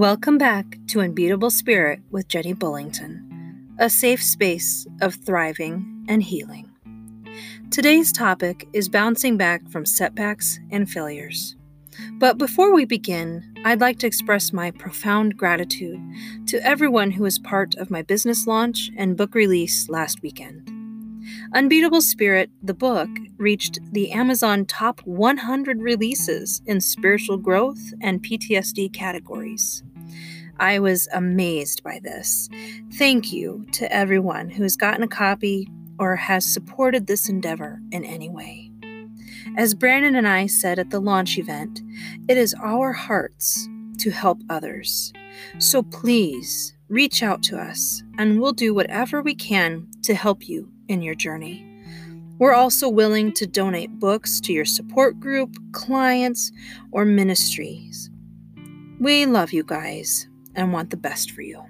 Welcome back to Unbeatable Spirit with Jenny Bullington, a safe space of thriving and healing. Today's topic is bouncing back from setbacks and failures. But before we begin, I'd like to express my profound gratitude to everyone who was part of my business launch and book release last weekend. Unbeatable Spirit, the book, reached the Amazon top 100 releases in spiritual growth and PTSD categories. I was amazed by this. Thank you to everyone who has gotten a copy or has supported this endeavor in any way. As Brandon and I said at the launch event, it is our hearts to help others. So please reach out to us and we'll do whatever we can to help you in your journey. We're also willing to donate books to your support group, clients, or ministries. We love you guys and want the best for you.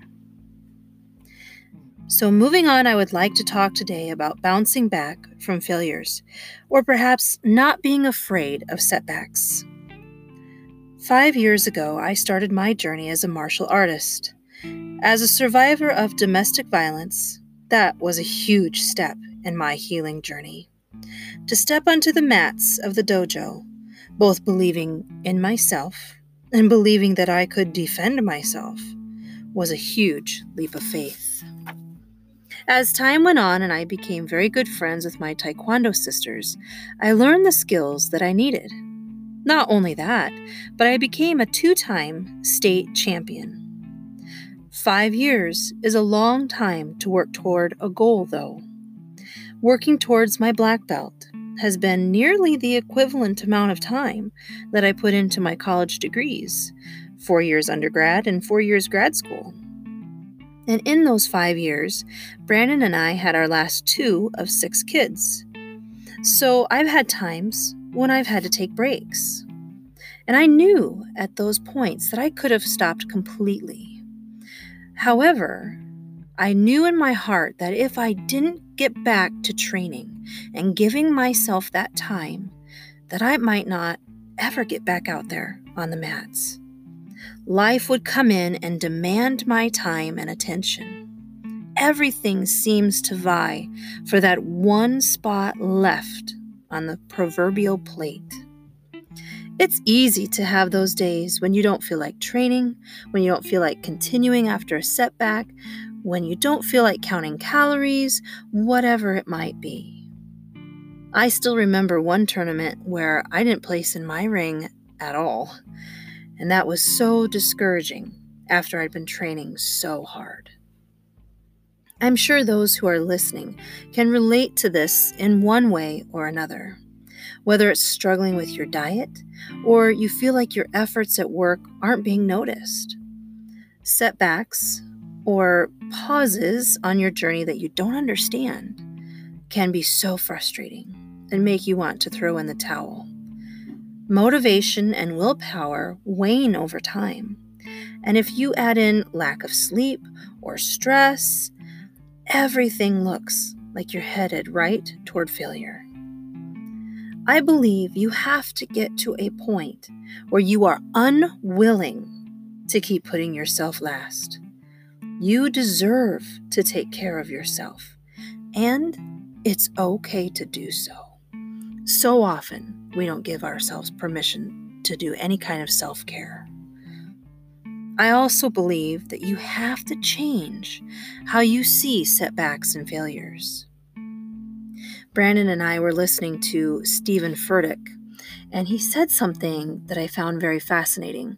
So, moving on, I would like to talk today about bouncing back from failures, or perhaps not being afraid of setbacks. Five years ago, I started my journey as a martial artist. As a survivor of domestic violence, that was a huge step in my healing journey. To step onto the mats of the dojo, both believing in myself and believing that I could defend myself, was a huge leap of faith. As time went on and I became very good friends with my Taekwondo sisters, I learned the skills that I needed. Not only that, but I became a two time state champion. Five years is a long time to work toward a goal, though. Working towards my black belt has been nearly the equivalent amount of time that I put into my college degrees four years undergrad and four years grad school. And in those five years, Brandon and I had our last two of six kids. So I've had times when I've had to take breaks. And I knew at those points that I could have stopped completely. However, I knew in my heart that if I didn't get back to training and giving myself that time, that I might not ever get back out there on the mats. Life would come in and demand my time and attention. Everything seems to vie for that one spot left on the proverbial plate. It's easy to have those days when you don't feel like training, when you don't feel like continuing after a setback, when you don't feel like counting calories, whatever it might be. I still remember one tournament where I didn't place in my ring at all, and that was so discouraging after I'd been training so hard. I'm sure those who are listening can relate to this in one way or another. Whether it's struggling with your diet or you feel like your efforts at work aren't being noticed. Setbacks, or pauses on your journey that you don't understand can be so frustrating and make you want to throw in the towel. Motivation and willpower wane over time. And if you add in lack of sleep or stress, everything looks like you're headed right toward failure. I believe you have to get to a point where you are unwilling to keep putting yourself last. You deserve to take care of yourself, and it's okay to do so. So often, we don't give ourselves permission to do any kind of self care. I also believe that you have to change how you see setbacks and failures. Brandon and I were listening to Steven Furtick, and he said something that I found very fascinating.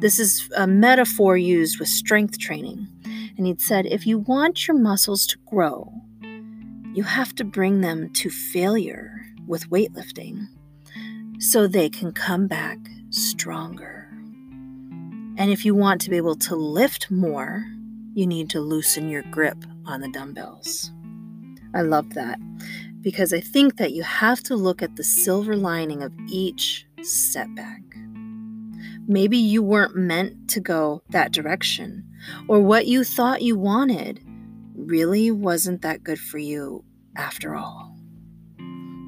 This is a metaphor used with strength training. And he'd said, if you want your muscles to grow, you have to bring them to failure with weightlifting so they can come back stronger. And if you want to be able to lift more, you need to loosen your grip on the dumbbells. I love that because I think that you have to look at the silver lining of each setback. Maybe you weren't meant to go that direction, or what you thought you wanted really wasn't that good for you after all.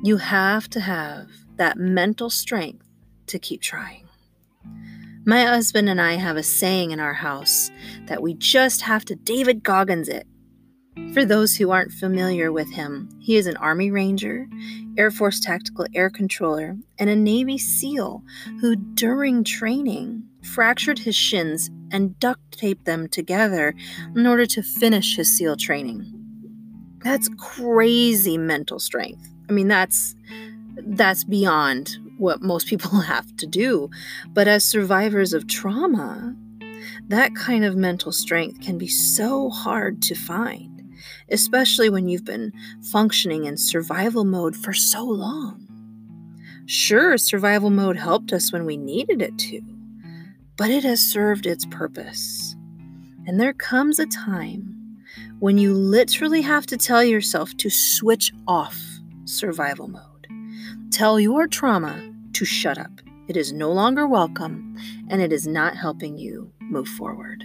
You have to have that mental strength to keep trying. My husband and I have a saying in our house that we just have to David Goggins it. For those who aren't familiar with him, he is an Army Ranger, Air Force Tactical Air Controller, and a Navy SEAL who, during training, fractured his shins and duct taped them together in order to finish his SEAL training. That's crazy mental strength. I mean, that's that's beyond what most people have to do. But as survivors of trauma, that kind of mental strength can be so hard to find, especially when you've been functioning in survival mode for so long. Sure, survival mode helped us when we needed it to, but it has served its purpose. And there comes a time when you literally have to tell yourself to switch off survival mode. Tell your trauma to shut up. It is no longer welcome and it is not helping you move forward.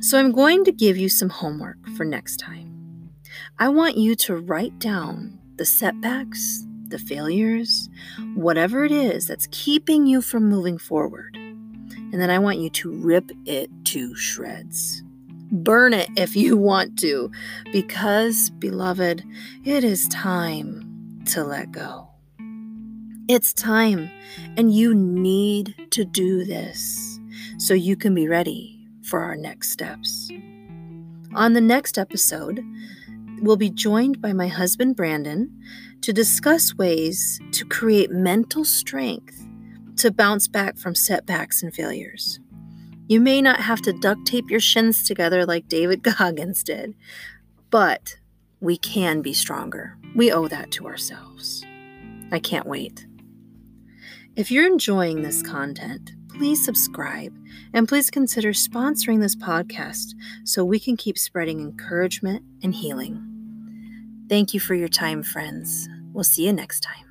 So, I'm going to give you some homework for next time. I want you to write down the setbacks, the failures, whatever it is that's keeping you from moving forward. And then I want you to rip it to shreds. Burn it if you want to, because, beloved, it is time to let go. It's time, and you need to do this so you can be ready for our next steps. On the next episode, we'll be joined by my husband Brandon to discuss ways to create mental strength to bounce back from setbacks and failures. You may not have to duct tape your shins together like David Goggins did, but we can be stronger. We owe that to ourselves. I can't wait. If you're enjoying this content, please subscribe and please consider sponsoring this podcast so we can keep spreading encouragement and healing. Thank you for your time, friends. We'll see you next time.